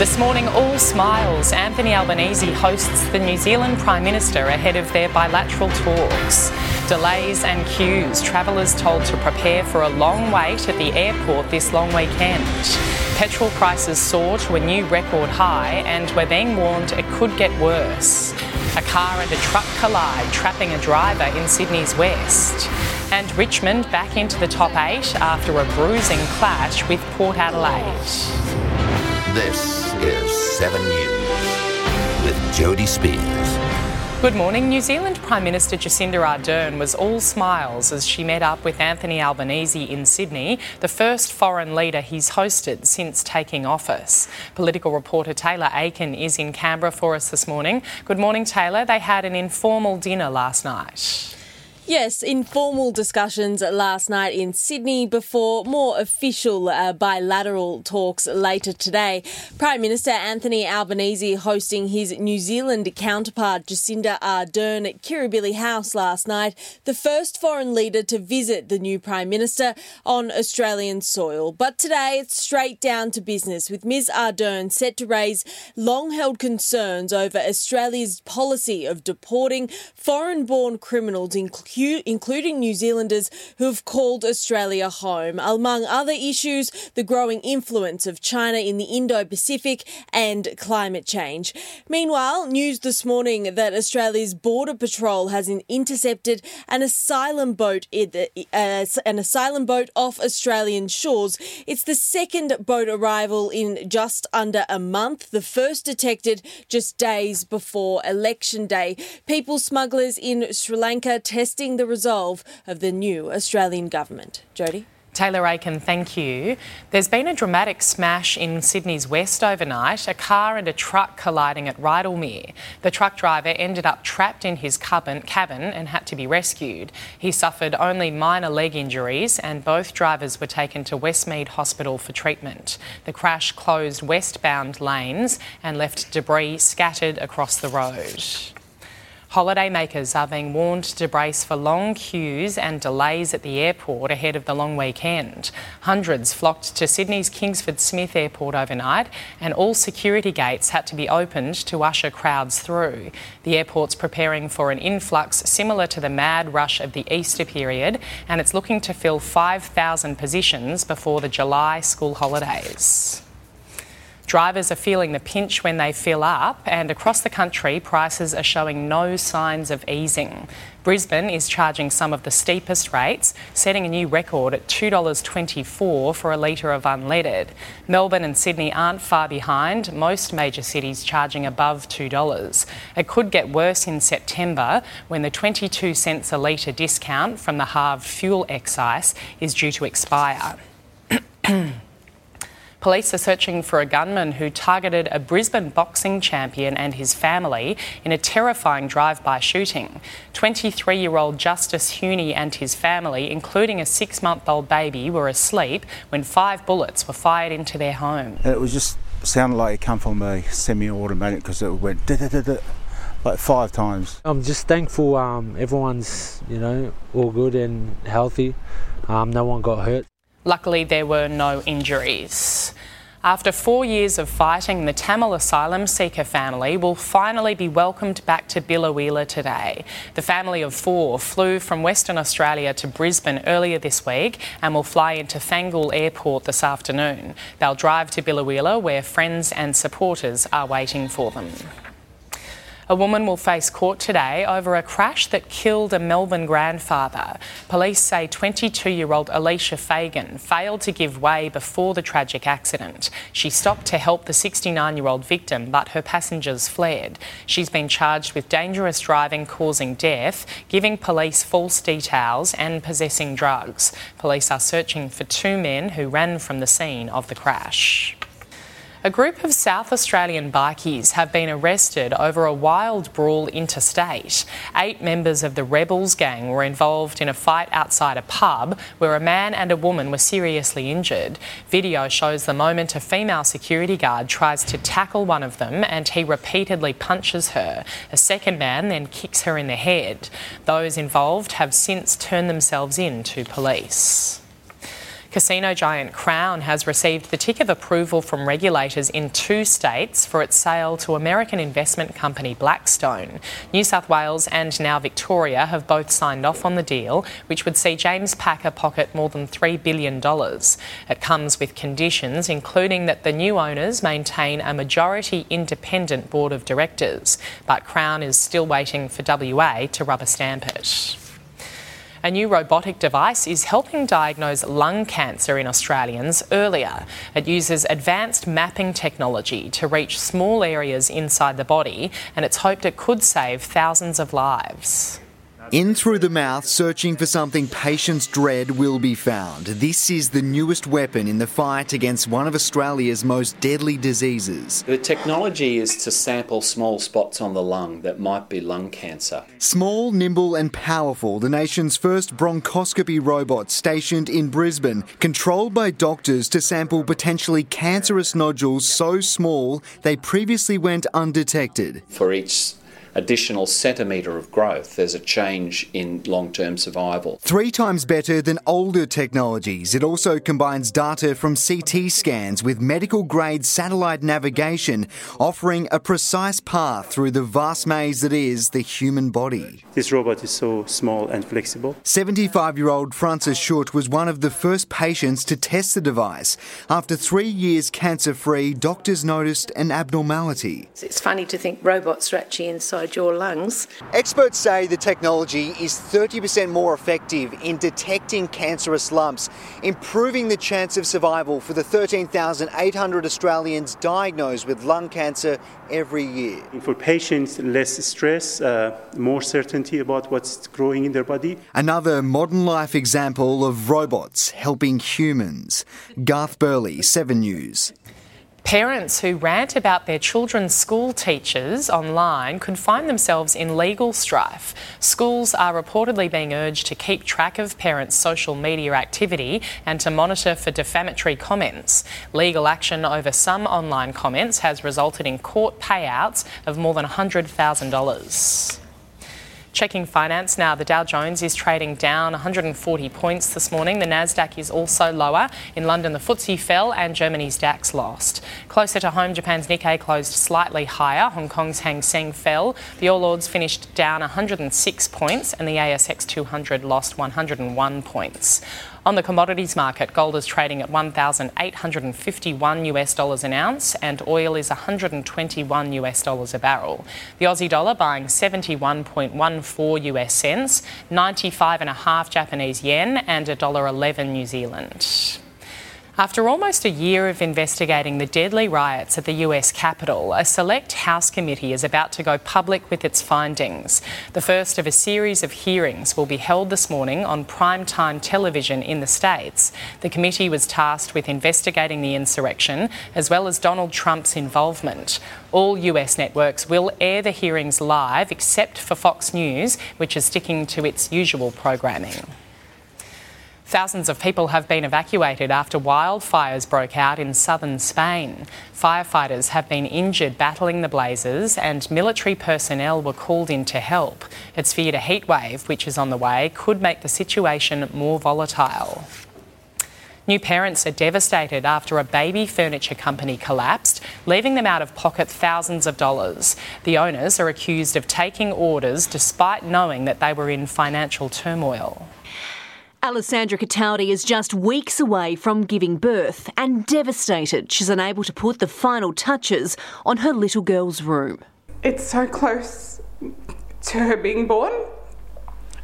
This morning, all smiles. Anthony Albanese hosts the New Zealand Prime Minister ahead of their bilateral talks. Delays and queues. Travellers told to prepare for a long wait at the airport this long weekend. Petrol prices soar to a new record high, and we're being warned it could get worse. A car and a truck collide, trapping a driver in Sydney's west. And Richmond back into the top eight after a bruising clash with Port Adelaide. This is 7 News with Jody Spears. Good morning. New Zealand Prime Minister Jacinda Ardern was all smiles as she met up with Anthony Albanese in Sydney, the first foreign leader he's hosted since taking office. Political reporter Taylor Aiken is in Canberra for us this morning. Good morning, Taylor. They had an informal dinner last night. Yes, informal discussions last night in Sydney before more official uh, bilateral talks later today. Prime Minister Anthony Albanese hosting his New Zealand counterpart Jacinda Ardern at Kirribilli House last night, the first foreign leader to visit the new Prime Minister on Australian soil. But today it's straight down to business with Ms Ardern set to raise long held concerns over Australia's policy of deporting foreign born criminals, including including New Zealanders who have called Australia home. Among other issues, the growing influence of China in the Indo Pacific and climate change. Meanwhile, news this morning that Australia's Border Patrol has intercepted an asylum boat, uh, an asylum boat off Australian shores. It's the second boat arrival in just under a month, the first detected just days before election day. People smugglers in Sri Lanka testing the resolve of the new Australian government. Jody? Taylor Aiken, thank you. There's been a dramatic smash in Sydney's west overnight, a car and a truck colliding at Rydalmere. The truck driver ended up trapped in his cabin, cabin and had to be rescued. He suffered only minor leg injuries and both drivers were taken to Westmead Hospital for treatment. The crash closed westbound lanes and left debris scattered across the road. Holidaymakers are being warned to brace for long queues and delays at the airport ahead of the long weekend. Hundreds flocked to Sydney's Kingsford Smith Airport overnight, and all security gates had to be opened to usher crowds through. The airport's preparing for an influx similar to the mad rush of the Easter period, and it's looking to fill 5,000 positions before the July school holidays. Drivers are feeling the pinch when they fill up, and across the country, prices are showing no signs of easing. Brisbane is charging some of the steepest rates, setting a new record at $2.24 for a litre of unleaded. Melbourne and Sydney aren't far behind, most major cities charging above $2. It could get worse in September when the 22 cents a litre discount from the halved fuel excise is due to expire. Police are searching for a gunman who targeted a Brisbane boxing champion and his family in a terrifying drive by shooting. 23 year old Justis Huni and his family, including a six month old baby, were asleep when five bullets were fired into their home. It was just sounded like it come from a semi automatic because it went like five times. I'm just thankful um, everyone's, you know, all good and healthy. Um, no one got hurt. Luckily, there were no injuries. After four years of fighting, the Tamil asylum seeker family will finally be welcomed back to Biloela today. The family of four flew from Western Australia to Brisbane earlier this week and will fly into Thangool Airport this afternoon. They'll drive to Biloela where friends and supporters are waiting for them. A woman will face court today over a crash that killed a Melbourne grandfather. Police say 22 year old Alicia Fagan failed to give way before the tragic accident. She stopped to help the 69 year old victim, but her passengers fled. She's been charged with dangerous driving causing death, giving police false details, and possessing drugs. Police are searching for two men who ran from the scene of the crash. A group of South Australian bikies have been arrested over a wild brawl interstate. Eight members of the Rebels gang were involved in a fight outside a pub where a man and a woman were seriously injured. Video shows the moment a female security guard tries to tackle one of them and he repeatedly punches her. A second man then kicks her in the head. Those involved have since turned themselves in to police. Casino giant Crown has received the tick of approval from regulators in two states for its sale to American investment company Blackstone. New South Wales and now Victoria have both signed off on the deal, which would see James Packer pocket more than $3 billion. It comes with conditions, including that the new owners maintain a majority independent board of directors. But Crown is still waiting for WA to rubber stamp it. A new robotic device is helping diagnose lung cancer in Australians earlier. It uses advanced mapping technology to reach small areas inside the body, and it's hoped it could save thousands of lives. In through the mouth, searching for something patients dread will be found. This is the newest weapon in the fight against one of Australia's most deadly diseases. The technology is to sample small spots on the lung that might be lung cancer. Small, nimble, and powerful, the nation's first bronchoscopy robot stationed in Brisbane, controlled by doctors to sample potentially cancerous nodules so small they previously went undetected. For each additional centimetre of growth, there's a change in long term survival. Three times better than older technologies. It also combines data from CT scans with medical grade satellite navigation, offering a precise path through the vast maze that is the human body. This robot is so small and flexible. 75 year old Francis Schutt was one of the first patients to test the device. After three years cancer free, doctors noticed an abnormality. It's funny to think robots are actually inside your lungs. Experts say the technology is 30% more effective in detecting cancerous lumps, improving the chance of survival for the 13,800 Australians diagnosed with lung cancer every year. For patients, less stress, uh, more certainty about what's growing in their body. Another modern life example of robots helping humans. Garth Burley, 7 News. Parents who rant about their children's school teachers online could find themselves in legal strife. Schools are reportedly being urged to keep track of parents' social media activity and to monitor for defamatory comments. Legal action over some online comments has resulted in court payouts of more than $100,000. Checking finance now, the Dow Jones is trading down 140 points this morning. The Nasdaq is also lower. In London, the FTSE fell and Germany's DAX lost. Closer to home, Japan's Nikkei closed slightly higher. Hong Kong's Hang Seng fell. The All Ords finished down 106 points and the ASX 200 lost 101 points. On the commodities market, gold is trading at 1,851 US dollars an ounce and oil is 121 US dollars a barrel. The Aussie dollar buying 71.14 US cents, 95.5 Japanese yen and $1.11 New Zealand. After almost a year of investigating the deadly riots at the US Capitol, a select House committee is about to go public with its findings. The first of a series of hearings will be held this morning on primetime television in the States. The committee was tasked with investigating the insurrection as well as Donald Trump's involvement. All US networks will air the hearings live except for Fox News, which is sticking to its usual programming. Thousands of people have been evacuated after wildfires broke out in southern Spain. Firefighters have been injured battling the blazes, and military personnel were called in to help. It's feared a heatwave, which is on the way, could make the situation more volatile. New parents are devastated after a baby furniture company collapsed, leaving them out of pocket thousands of dollars. The owners are accused of taking orders despite knowing that they were in financial turmoil. Alessandra Cataldi is just weeks away from giving birth and devastated she's unable to put the final touches on her little girl's room. It's so close to her being born,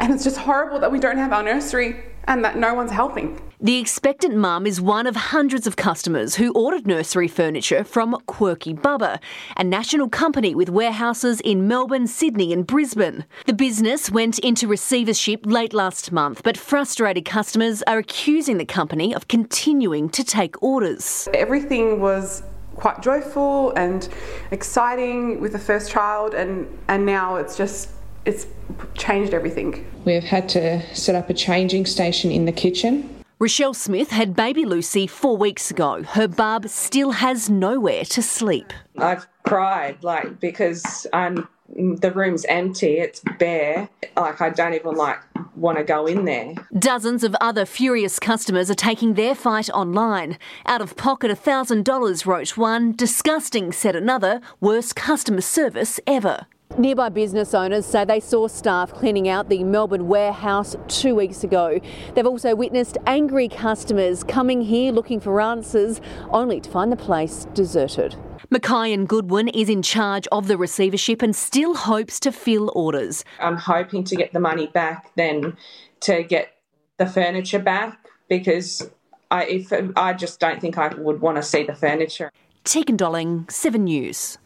and it's just horrible that we don't have our nursery and that no one's helping. The expectant mum is one of hundreds of customers who ordered nursery furniture from Quirky Bubba, a national company with warehouses in Melbourne, Sydney, and Brisbane. The business went into receivership late last month, but frustrated customers are accusing the company of continuing to take orders. Everything was quite joyful and exciting with the first child, and, and now it's just it's changed everything. We've had to set up a changing station in the kitchen. Rochelle Smith had baby Lucy four weeks ago. Her bub still has nowhere to sleep. I've cried, like, because I'm, the room's empty, it's bare. Like, I don't even, like, want to go in there. Dozens of other furious customers are taking their fight online. Out of pocket $1,000, wrote one. Disgusting, said another. Worst customer service ever. Nearby business owners say they saw staff cleaning out the Melbourne warehouse two weeks ago. They've also witnessed angry customers coming here looking for answers, only to find the place deserted. Mackay and Goodwin is in charge of the receivership and still hopes to fill orders. I'm hoping to get the money back, then to get the furniture back because I, if, I just don't think I would want to see the furniture. Tegan Dolling, 7 News.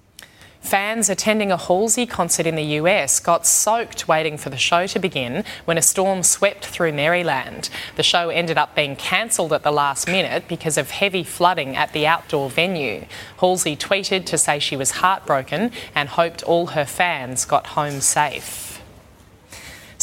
Fans attending a Halsey concert in the US got soaked waiting for the show to begin when a storm swept through Maryland. The show ended up being cancelled at the last minute because of heavy flooding at the outdoor venue. Halsey tweeted to say she was heartbroken and hoped all her fans got home safe.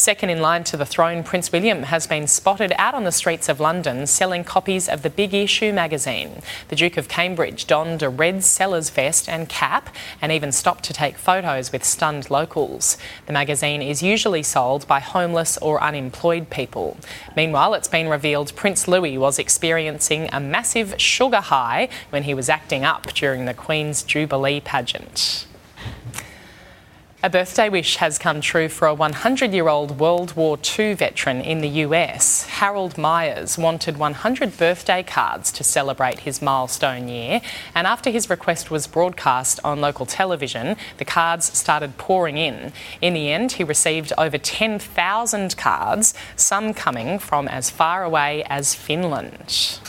Second in line to the throne, Prince William has been spotted out on the streets of London selling copies of the Big Issue magazine. The Duke of Cambridge donned a red seller's vest and cap and even stopped to take photos with stunned locals. The magazine is usually sold by homeless or unemployed people. Meanwhile, it's been revealed Prince Louis was experiencing a massive sugar high when he was acting up during the Queen's Jubilee pageant. A birthday wish has come true for a 100 year old World War II veteran in the US. Harold Myers wanted 100 birthday cards to celebrate his milestone year, and after his request was broadcast on local television, the cards started pouring in. In the end, he received over 10,000 cards, some coming from as far away as Finland.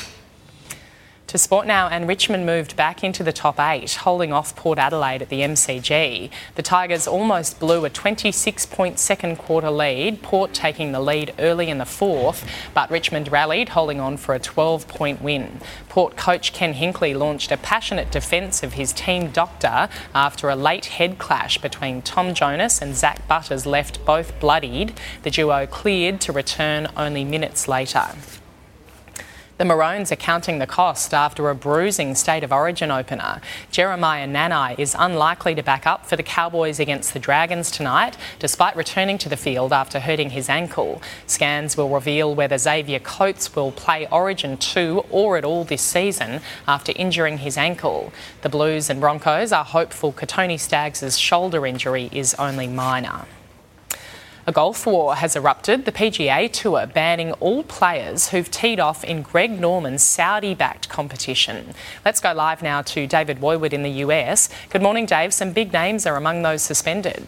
To sport now, and Richmond moved back into the top eight, holding off Port Adelaide at the MCG. The Tigers almost blew a 26 point second quarter lead, Port taking the lead early in the fourth, but Richmond rallied, holding on for a 12 point win. Port coach Ken Hinkley launched a passionate defence of his team doctor after a late head clash between Tom Jonas and Zach Butters left both bloodied. The duo cleared to return only minutes later. The Maroons are counting the cost after a bruising state of origin opener. Jeremiah Nanai is unlikely to back up for the Cowboys against the Dragons tonight, despite returning to the field after hurting his ankle. Scans will reveal whether Xavier Coates will play Origin 2 or at all this season after injuring his ankle. The Blues and Broncos are hopeful Kotoni Staggs' shoulder injury is only minor. A golf war has erupted, the PGA Tour banning all players who've teed off in Greg Norman's Saudi backed competition. Let's go live now to David Woiwod in the US. Good morning, Dave. Some big names are among those suspended.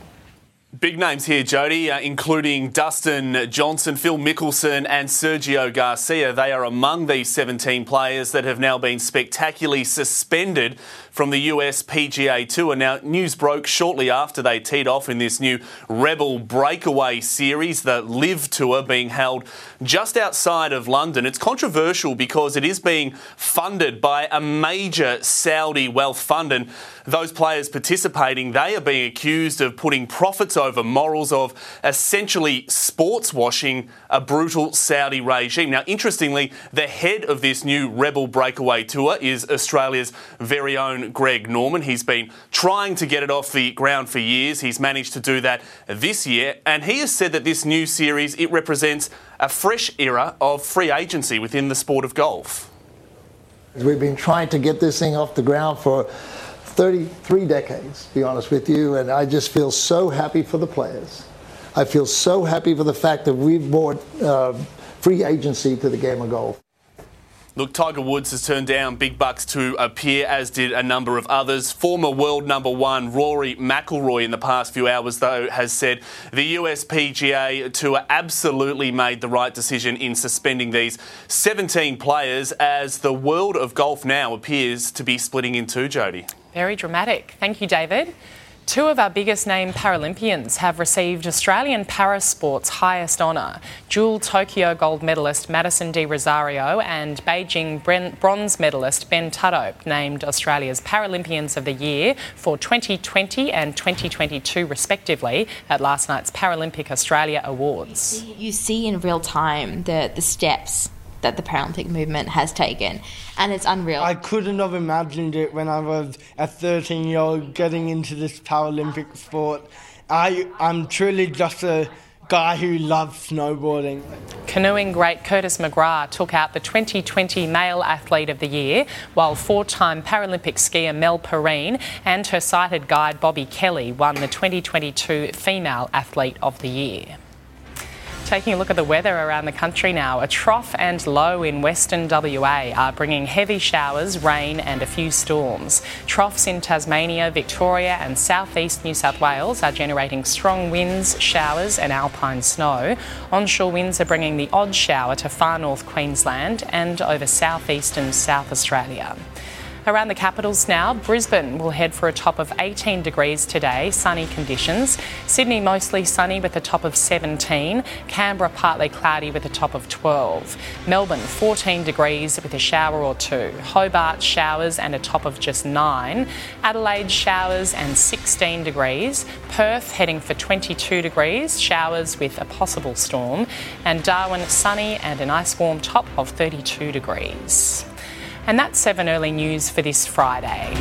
Big names here, Jody, uh, including Dustin Johnson, Phil Mickelson, and Sergio Garcia. They are among these 17 players that have now been spectacularly suspended from the US PGA Tour. Now, news broke shortly after they teed off in this new Rebel Breakaway series, the LIV Tour being held just outside of London. It's controversial because it is being funded by a major Saudi wealth fund, and those players participating, they are being accused of putting profits over morals of essentially sports washing a brutal Saudi regime. Now, interestingly, the head of this new Rebel Breakaway Tour is Australia's very own Greg Norman. He's been trying to get it off the ground for years. He's managed to do that this year, and he has said that this new series it represents a fresh era of free agency within the sport of golf. We've been trying to get this thing off the ground for 33 decades, to be honest with you, and I just feel so happy for the players. I feel so happy for the fact that we've brought uh, free agency to the game of golf. Look, Tiger Woods has turned down big bucks to appear, as did a number of others. Former world number one Rory McIlroy in the past few hours, though, has said the US PGA Tour absolutely made the right decision in suspending these 17 players as the world of golf now appears to be splitting in two, Jody. Very dramatic. Thank you, David. Two of our biggest name Paralympians have received Australian parasport's highest honour. Dual Tokyo gold medalist Madison de Rozario and Beijing bronze medalist Ben Tudhope named Australia's Paralympians of the Year for 2020 and 2022, respectively, at last night's Paralympic Australia Awards. You see in real time the, the steps that the Paralympic movement has taken, and it's unreal. I couldn't have imagined it when I was a 13 year old getting into this Paralympic sport. I, I'm truly just a guy who loves snowboarding. Canoeing great Curtis McGrath took out the 2020 Male Athlete of the Year, while four time Paralympic skier Mel Perrine and her sighted guide Bobbi Kelly won the 2022 Female Athlete of the Year. Taking a look at the weather around the country now, a trough and low in western WA are bringing heavy showers, rain, and a few storms. Troughs in Tasmania, Victoria, and southeast New South Wales are generating strong winds, showers, and alpine snow. Onshore winds are bringing the odd shower to far north Queensland and over southeastern South Australia. Around the capitals now, Brisbane will head for a top of 18 degrees today, sunny conditions. Sydney mostly sunny with a top of 17. Canberra partly cloudy with a top of 12. Melbourne 14 degrees with a shower or two. Hobart showers and a top of just 9. Adelaide showers and 16 degrees. Perth heading for 22 degrees, showers with a possible storm. And Darwin sunny and a nice warm top of 32 degrees. And that's 7 early news for this Friday.